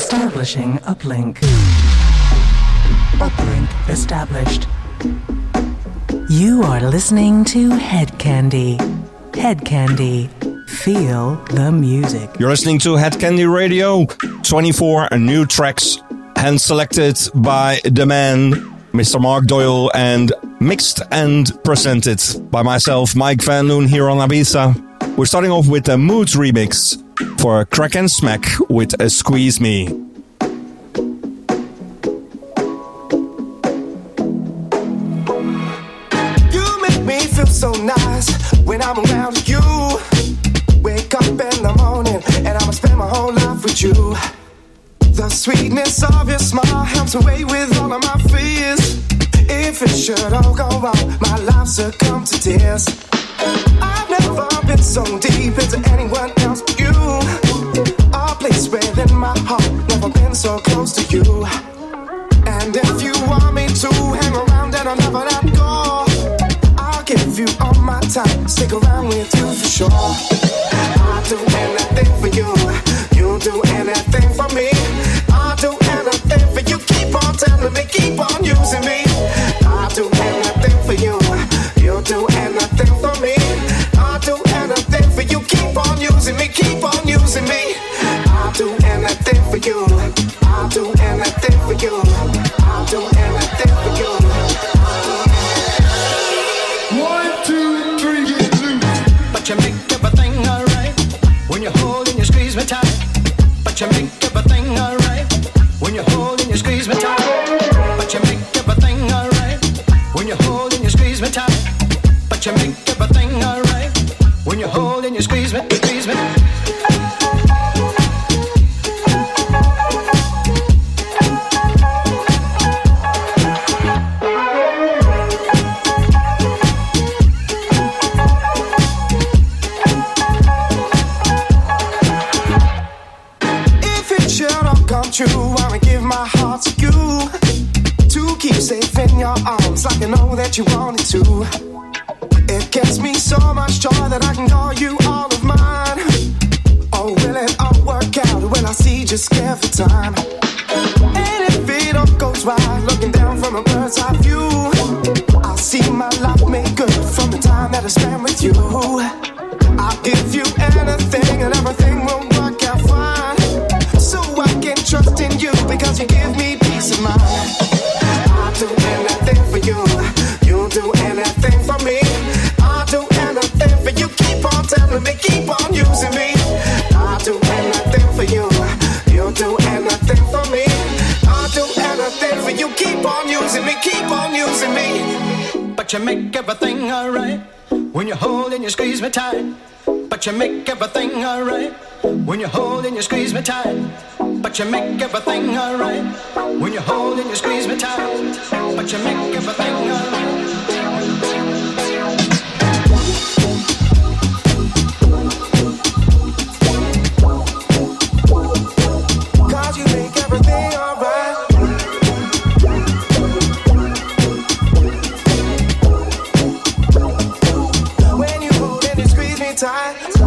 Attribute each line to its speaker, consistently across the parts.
Speaker 1: Establishing uplink. Uplink established. You are listening to Hedkandi. Head Candy. Feel the music.
Speaker 2: You're listening to Hedkandi Radio. 24 new tracks hand selected by the man, Mr. Mark Doyle, and mixed and presented by myself, Mike Van Loon, here on Ibiza. We're starting off with a Mood remix for a Crack and Smack with a Squeeze Me.
Speaker 3: You make me feel so nice when I'm around you. Wake up in the morning and I'ma spend my whole life with you. The sweetness of your smile helps away with all of my fears. If it should all go wrong, my life succumb to tears. I've never been so deep into anyone else but you. A place within my heart, never been so close to you. And if you want me to hang around and I'll never let go, I'll give you all my time, stick around with you for sure. I'll do anything for you, you do anything for me. I'll do anything for you, keep on telling me, keep on using me. I'll do anything for you, you do anything for me. I'll do anything for you, keep on using me, keep on using me. That you wanted to. It gives me so much joy that I can call you all of mine. Oh, will it all work out when I see just scared for time? And if it all goes right, looking down from a bird's eye view, I'll see my life made good from the time that I spent with you.
Speaker 4: But you make everything alright when you hold and you squeeze me tight. But you make everything alright when you hold and you squeeze me tight. But you make everything alright when you hold and you squeeze me tight. But you make everything alright.
Speaker 3: Tight.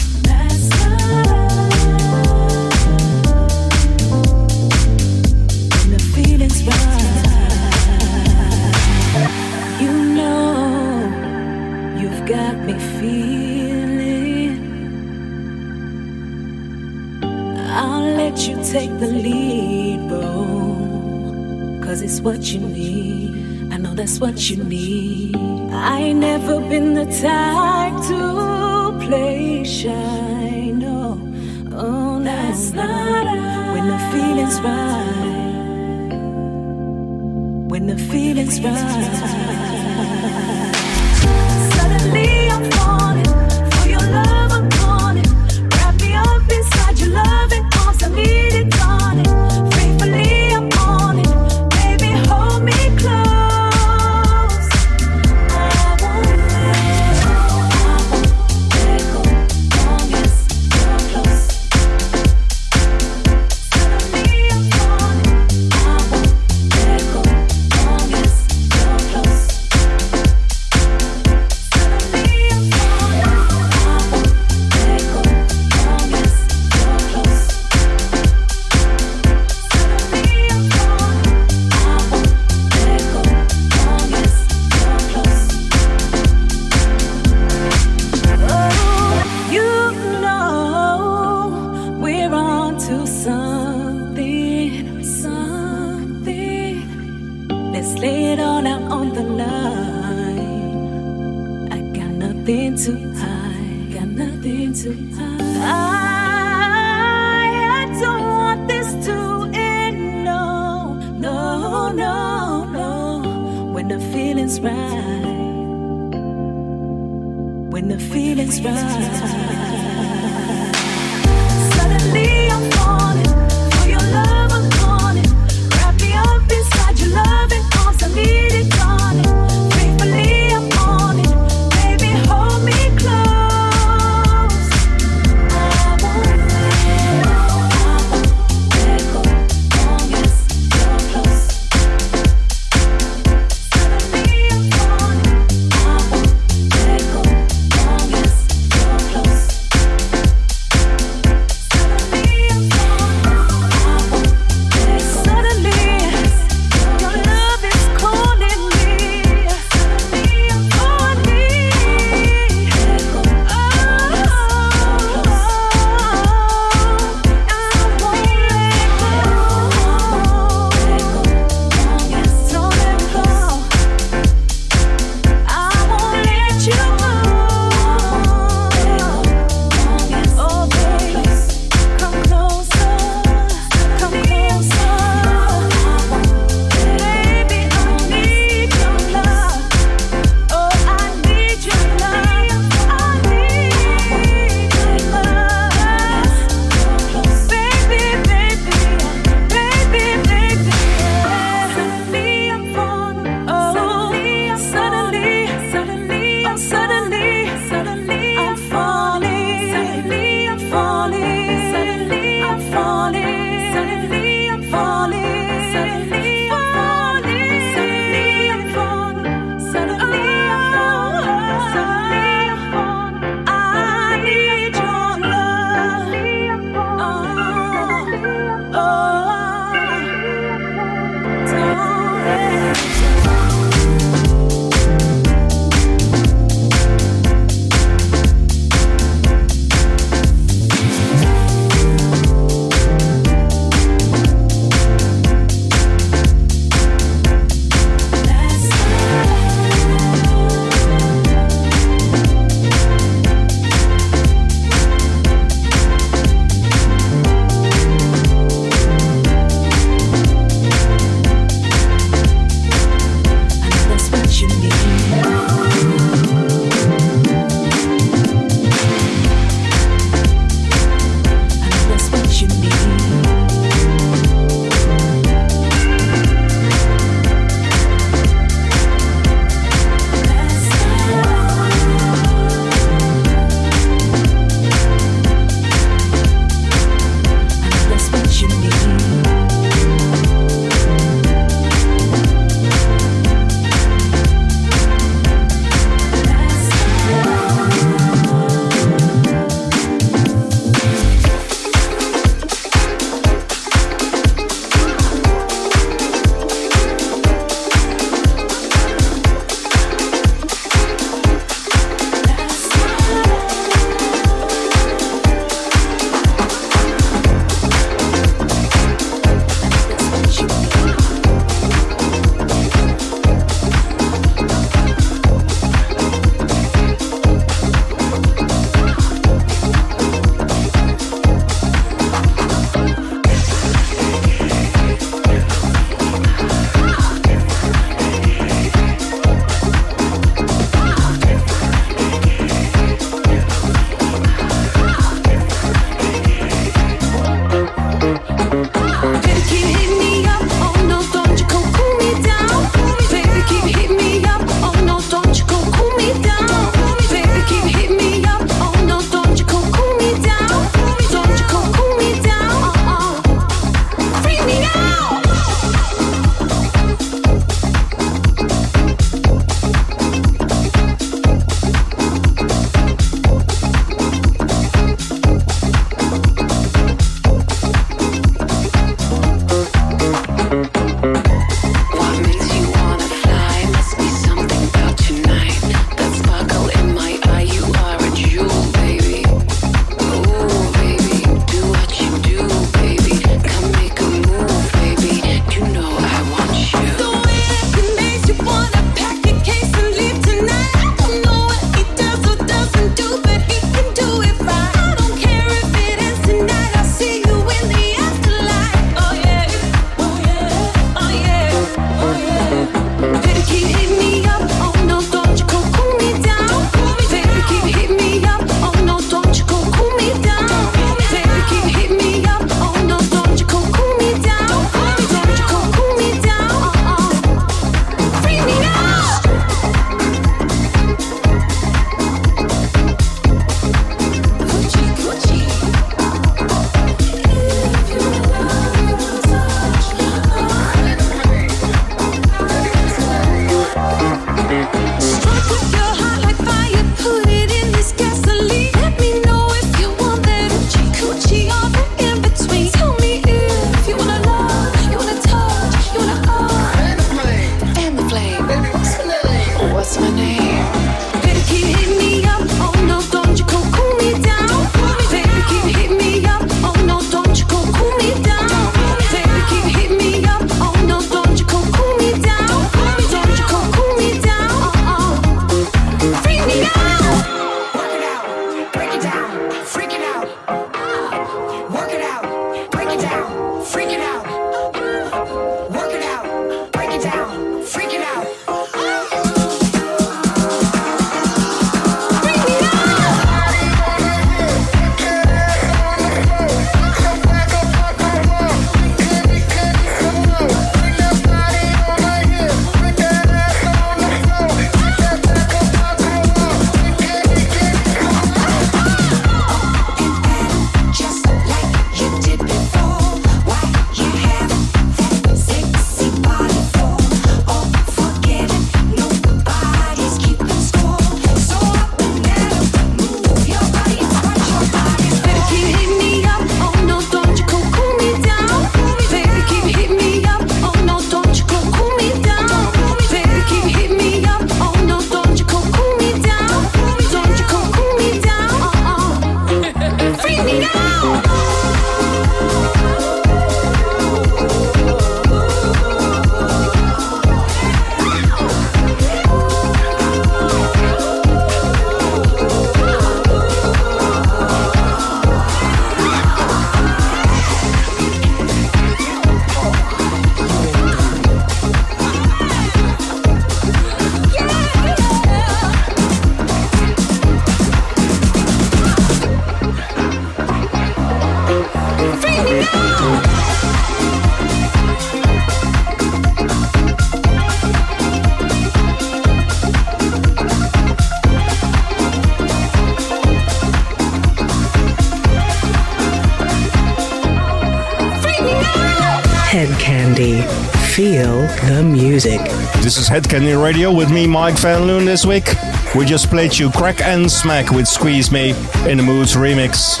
Speaker 1: Music.
Speaker 2: This is Hedkandi Radio with me, Mike Van Loon, this week. We just played you Crack and Smack with Squeeze Me in the Moose remix.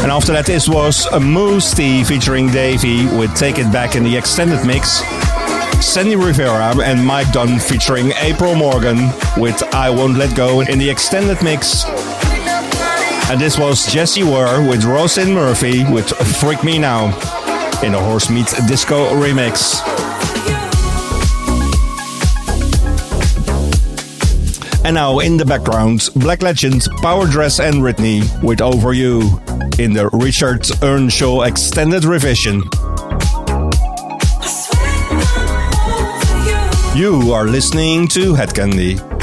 Speaker 2: And after that, this was a Mousse T featuring Davey with Take It Back in the extended mix. Sandy Rivera and Mike Dunn featuring April Morgan with I Won't Let Go in the extended mix. And this was Jessie Ware with Róisín Murphy with Freak Me Now in the Horse Meat Disco remix. And now in the background, Black Legends, Power Dress and Ritney with Over You in the Richard Earnshaw extended revision. You are listening to
Speaker 5: Hedkandi.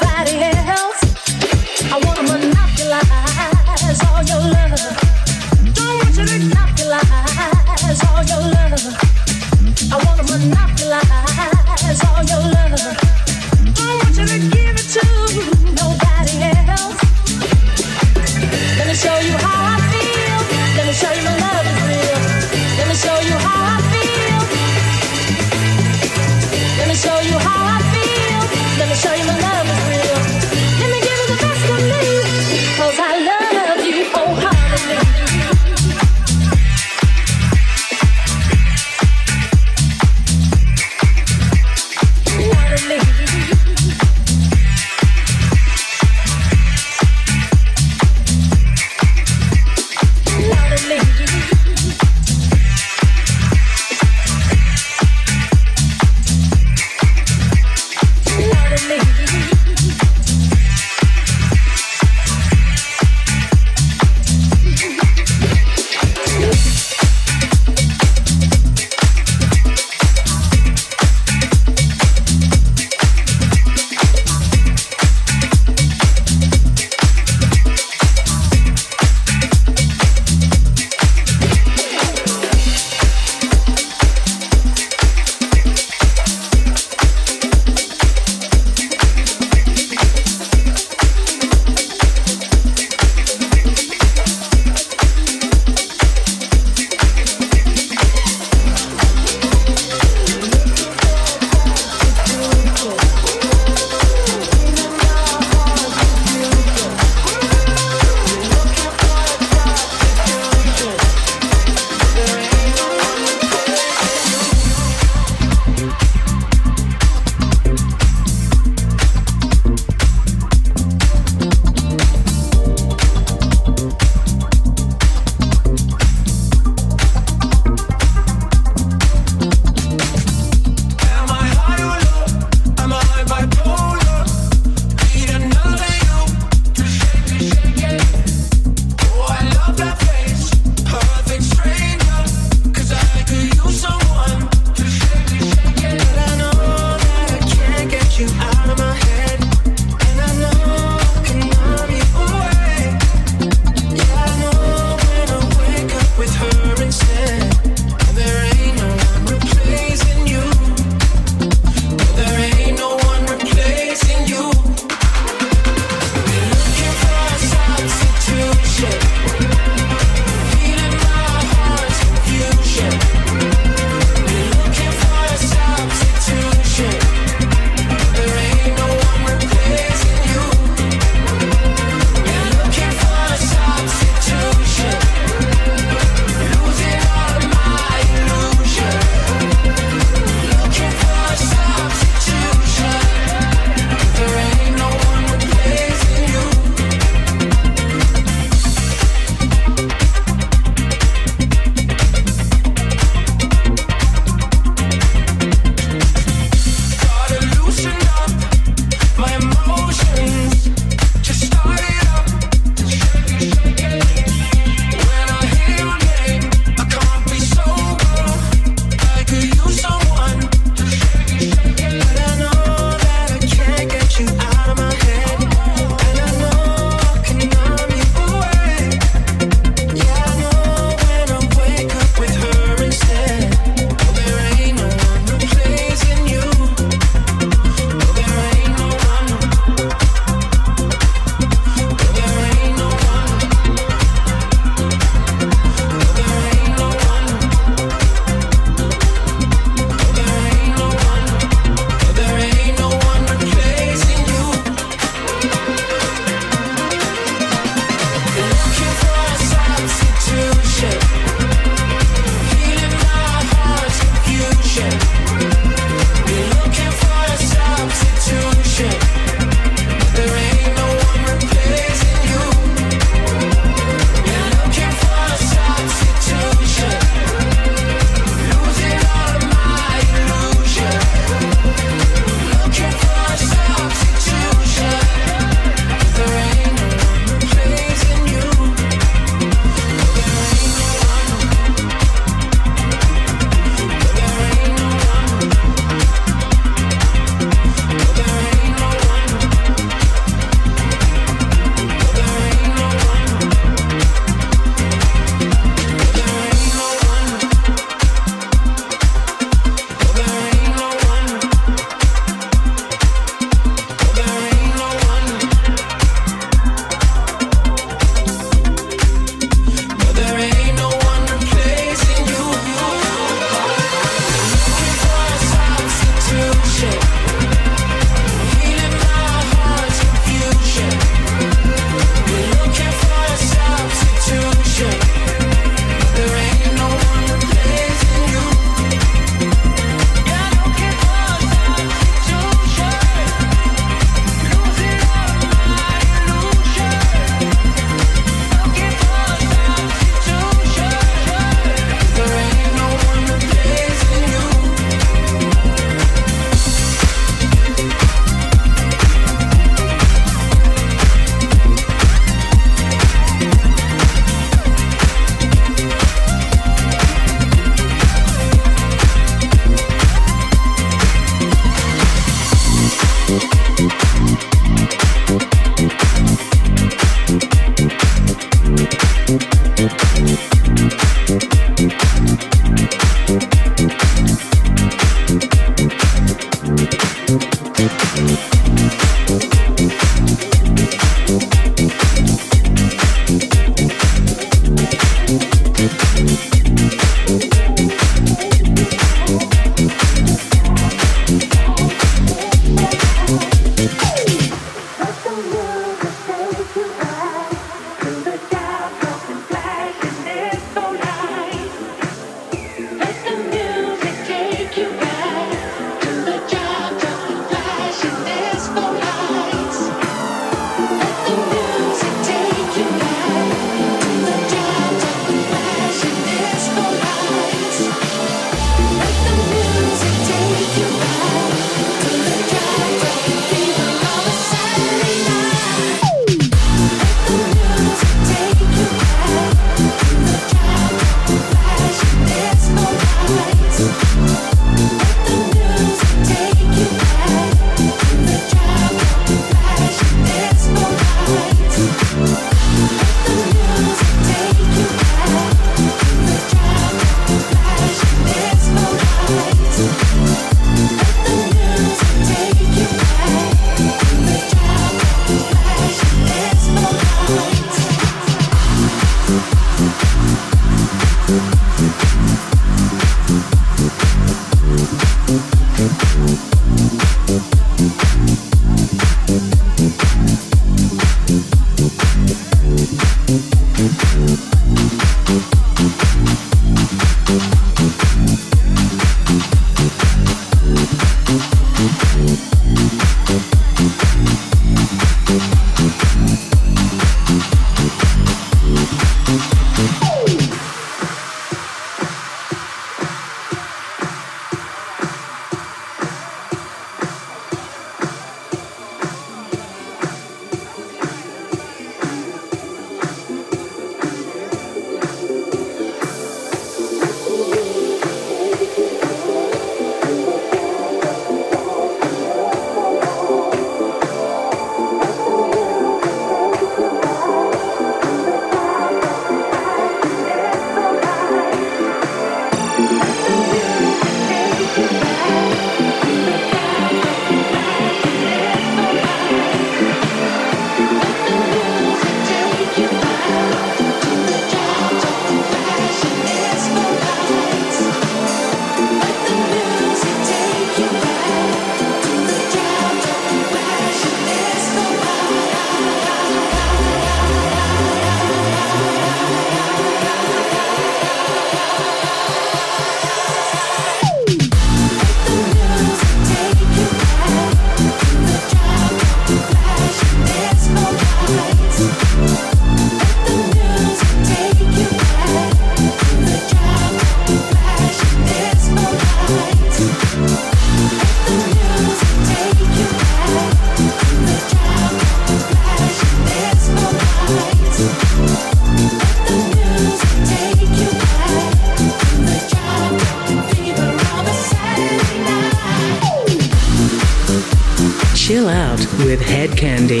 Speaker 2: At Candy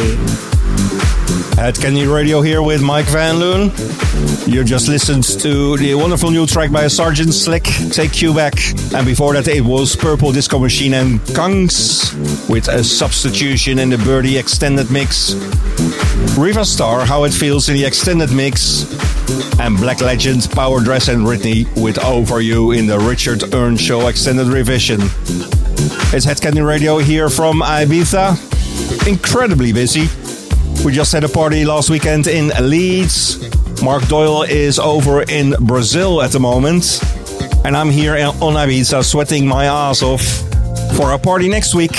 Speaker 2: Hed Kandi Radio here with Mike Van Loon. You just listened to the wonderful new track by Sergeant Slick, Take You Back. And before that, it was Purple Disco Machine and Kungs with a substitution in the Birdie extended mix. Riva Starr, How It Feels in the extended mix. And Black Legend, Power Dress and Whitney with Over You in the Richard Earnshaw extended revision. It's Hed Kandi Radio here from Ibiza. Incredibly busy. We just had a party last weekend in Leeds. Mark Doyle is over in Brazil at the moment. And I'm here on Ibiza sweating my ass off for a party next week.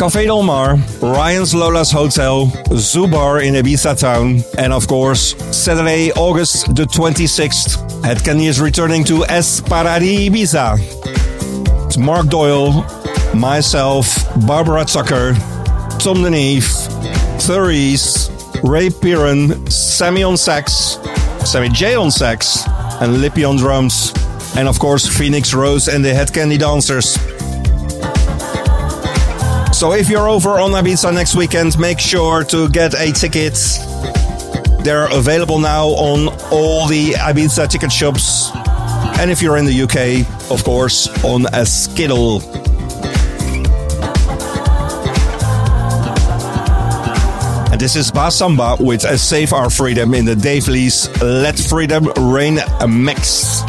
Speaker 2: Café Del Mar, Ryan's Lola's Hotel, Zubar in Ibiza town, and of course, Saturday, August the 26th, Hed Kandi is returning to Es Paradis Ibiza. It's Mark Doyle, myself, Barbara Tucker, Tom de Neve, Therese, Ray Piran, Sammy on sax, Sammy J on sax, and Lippy on drums. And of course, Phoenix Rose and the Hed Kandi Dancers. So if you're over on Ibiza next weekend, make sure to get a ticket. They're available now on all the Ibiza ticket shops. And if you're in the UK, of course, on a Skiddle. This is Basamba with Save Our Freedom in the Dave Lee's Let Freedom Reign mix.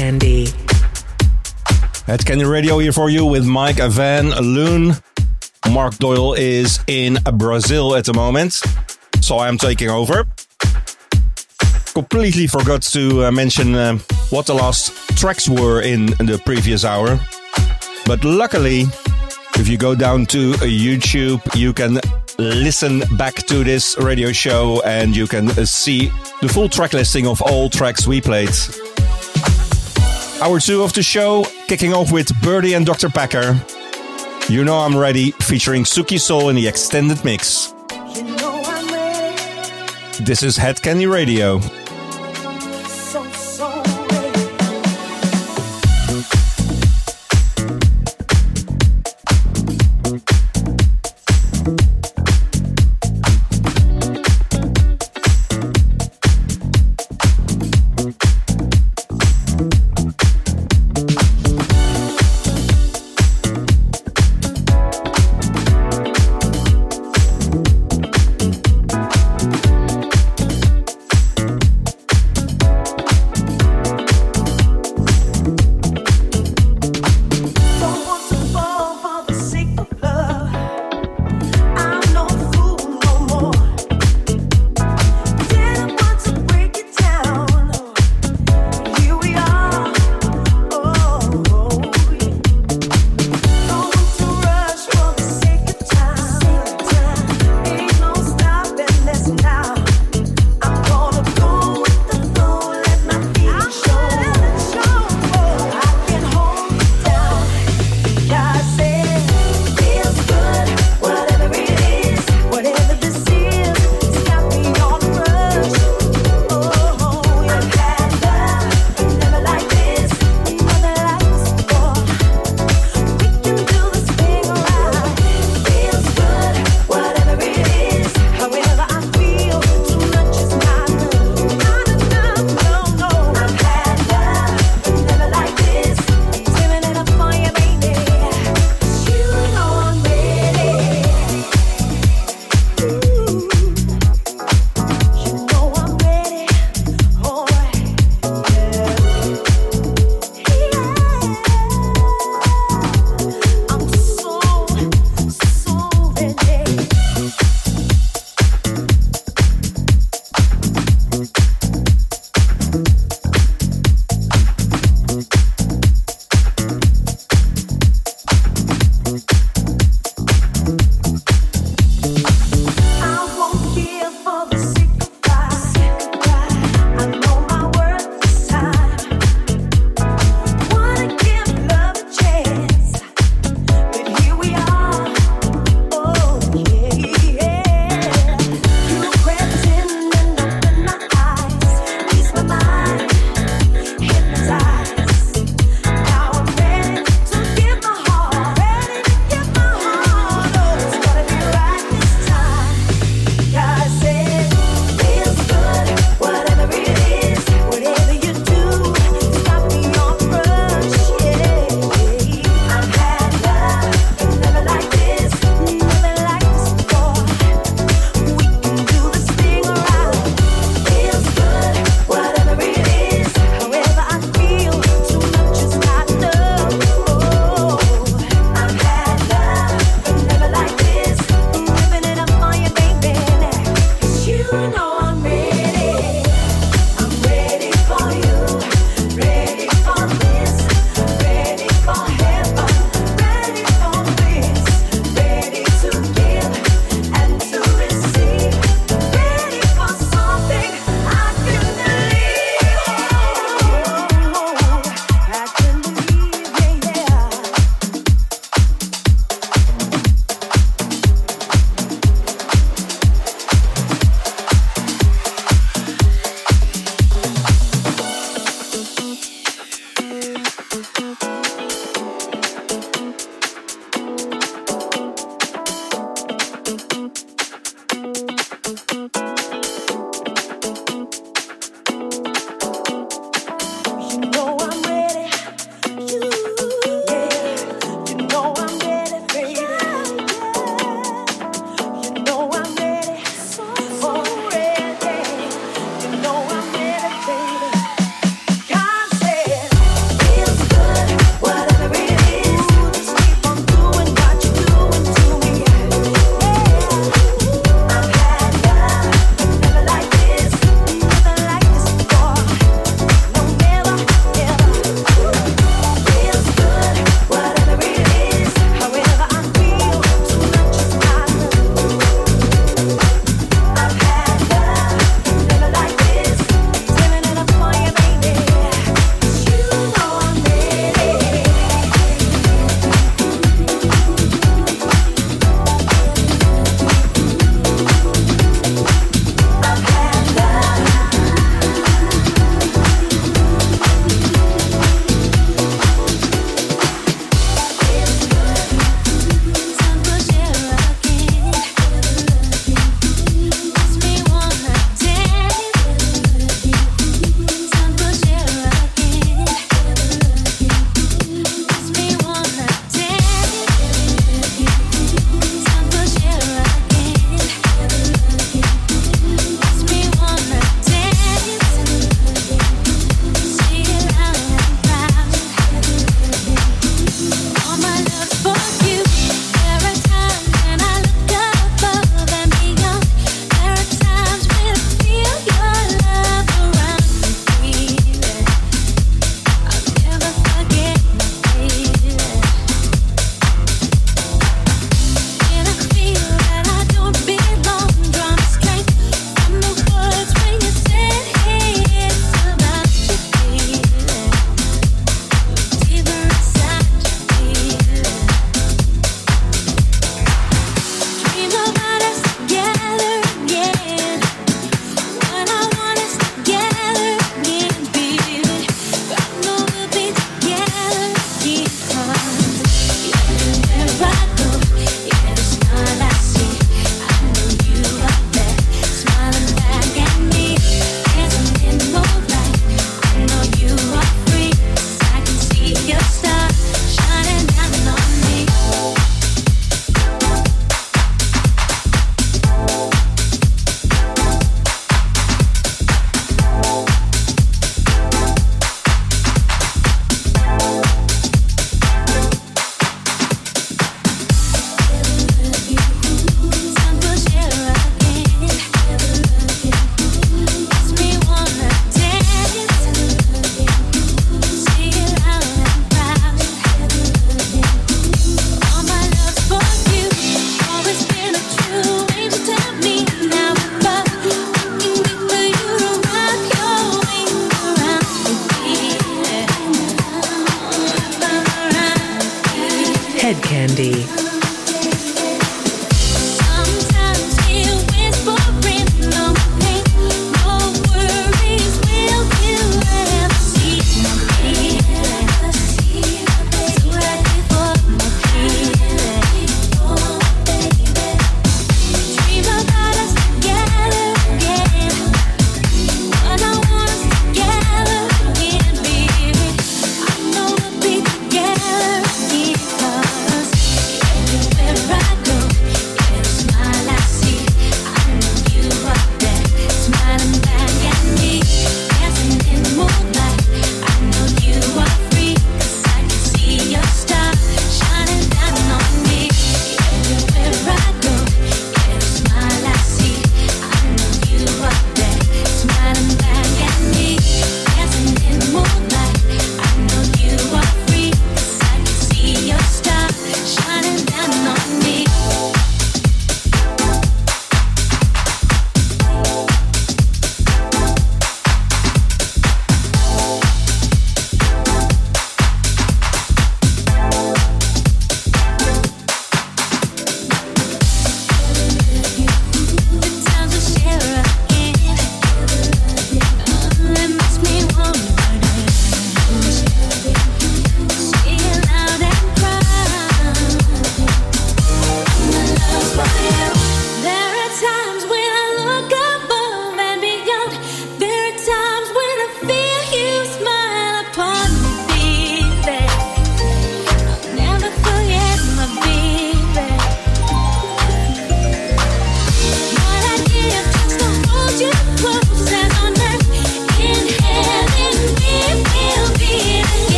Speaker 5: Kandi Radio here for you with Mike Van Loon. Mark Doyle is in Brazil at the moment, so I am taking over. Completely forgot to uh, mention uh, what the last tracks were in, the previous hour. But luckily, if you go down to YouTube, you can listen back to this radio show and you can uh, see the full track listing of all tracks we played. Hour two of the show, kicking off with Birdee and Dr. Packer. You know I'm ready, featuring Suki Soul in the extended mix. You know this is Hed Kandi Radio.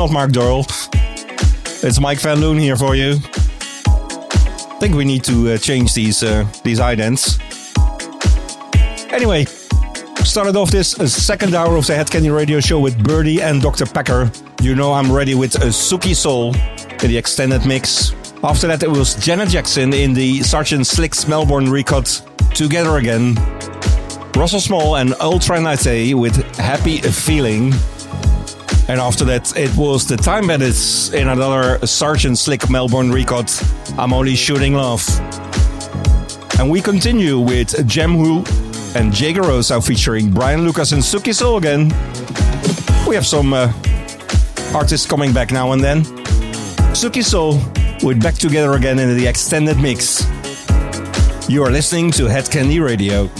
Speaker 2: Not Mark Doyle. It's Mike Van Loon here for you. I think we need to uh, change these uh, these idents. Anyway, started off this uh, second hour of the Hed Kandi Radio Show with Birdee and Dr. Packer. You know I'm ready with a Suki Soul in the extended mix. After that, it was Janet Jackson in the Sergeant Slicks Melbourne recut Together Again.
Speaker 5: Russell Small and Ultra Nate with Happy Feeling. And after that, it was the Time Bandits in another Sergeant Slick Melbourne record, I'm Only Shooting Love. And we continue with Jamhu and Jager Rosa featuring Brian Lucas and Suki Soul again. We have some uh, artists coming back now and then. Suki Soul with Back Together again in the extended mix. You are listening to Hed Kandi Radio.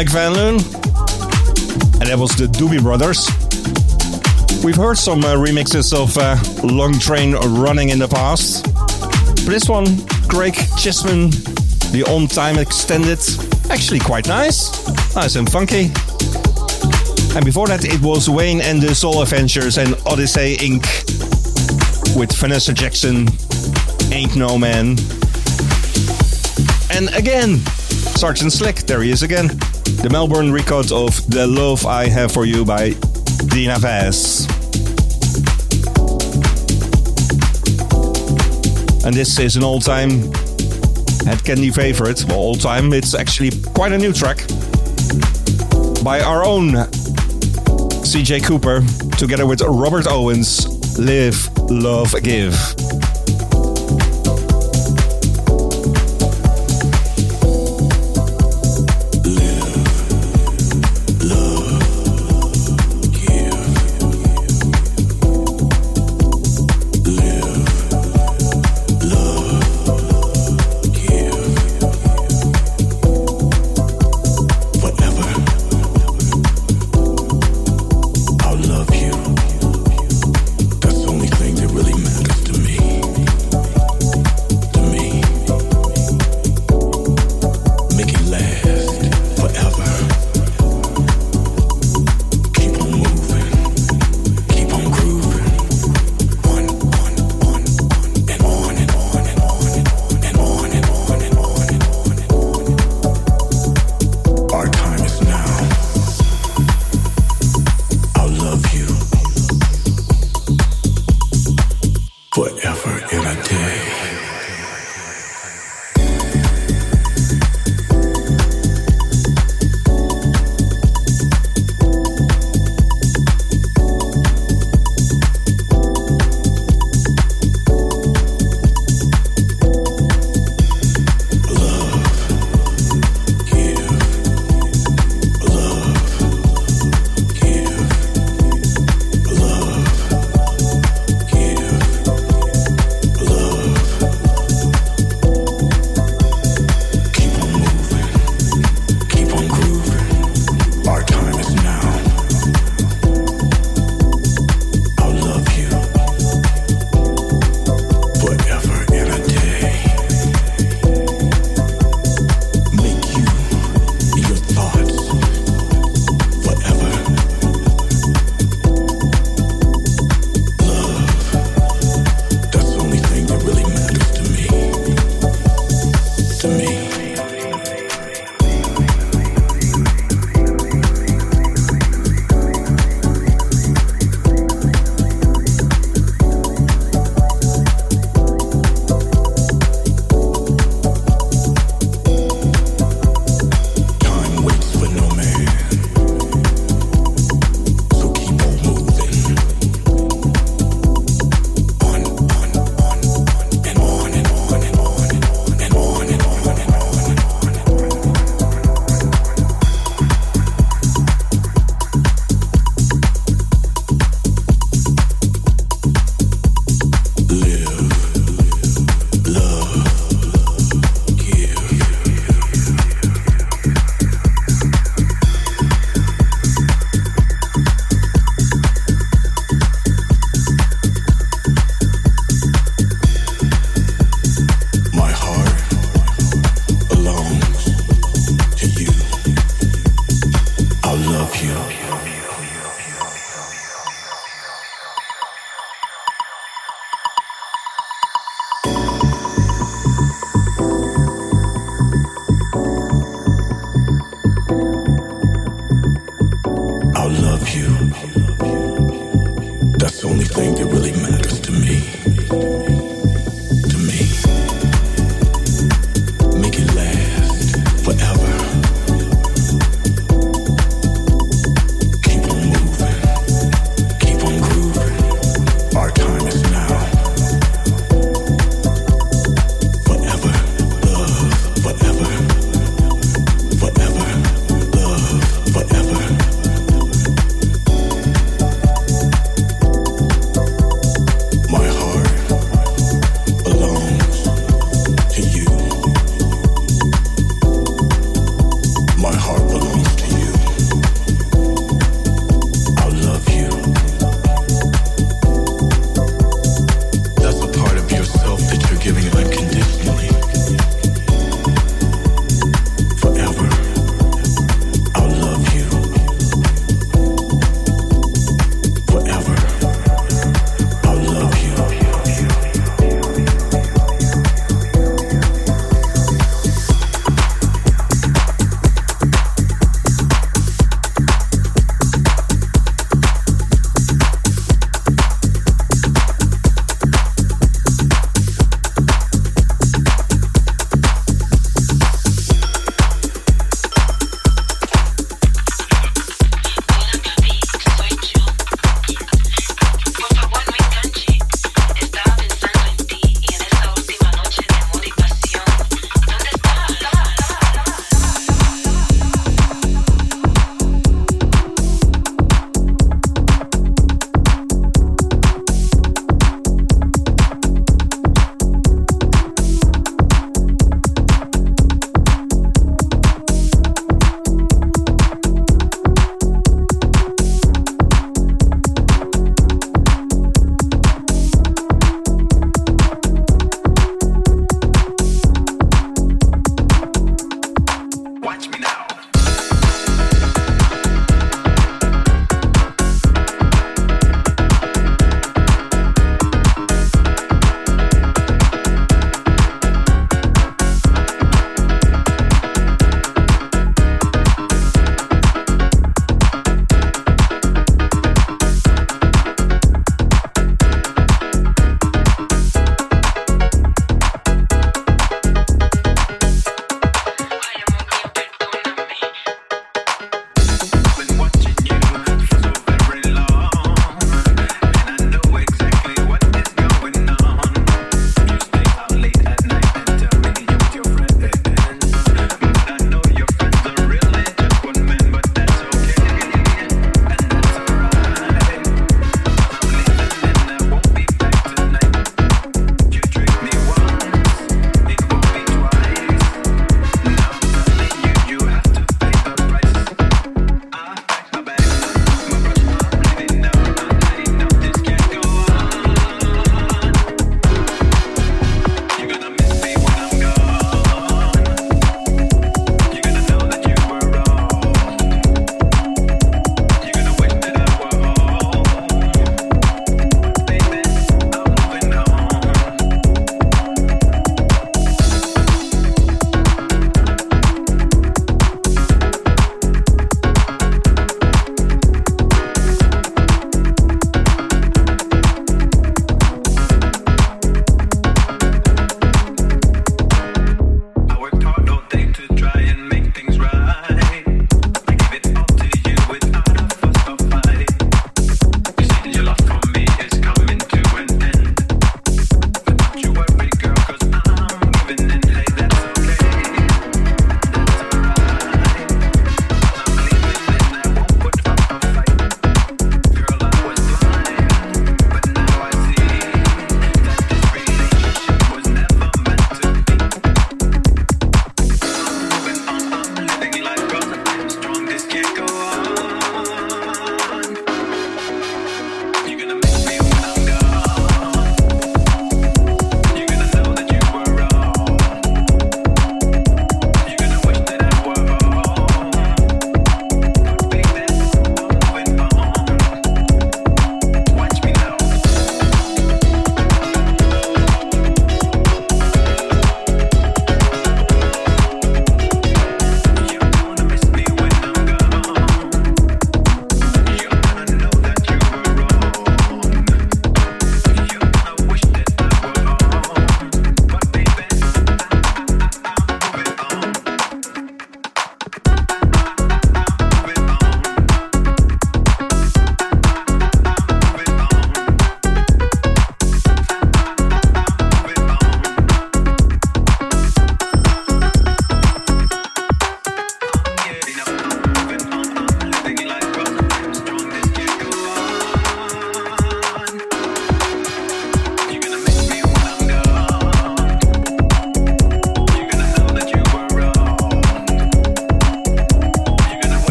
Speaker 6: Mike Van Loon. And that was the Doobie Brothers. We've heard some uh, remixes of uh, Long Train Running in the past. But this one, Greg Chisman, the on time extended, actually quite nice. Nice and funky. And before that, it was Wayne and the Soul Adventures and Odyssey Inc. with Vanessa Jackson, Ain't No Man. And again, Sergeant Slick, there he is again. The Melbourne record of The Love I Have For You by Dina Vaz. And this is an all time Hedkandi favorite. Well, all time, it's actually quite a new track. By our own CJ Cooper, together with Robert Owens, Live, Love, Give.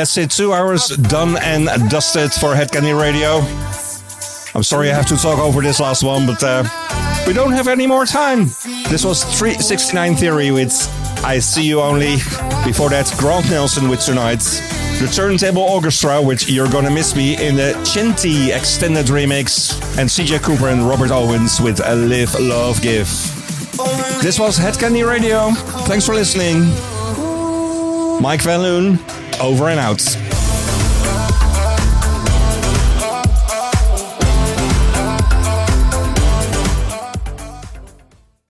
Speaker 2: That's it. Two hours done and dusted for Hedkandi Radio. I'm sorry I have to talk over this last one, but uh, we don't have any more time. This was 369 Theory with I See You Only. Before that, Grant Nelson with Tonight. The Turntable Orchestra with You're Gonna Miss Me in the Chinty extended remix. And CJ Cooper and Robert Owens with a Live, Love, Give. This was Hedkandi Radio. Thanks for listening. Mike Van Loon, over and out.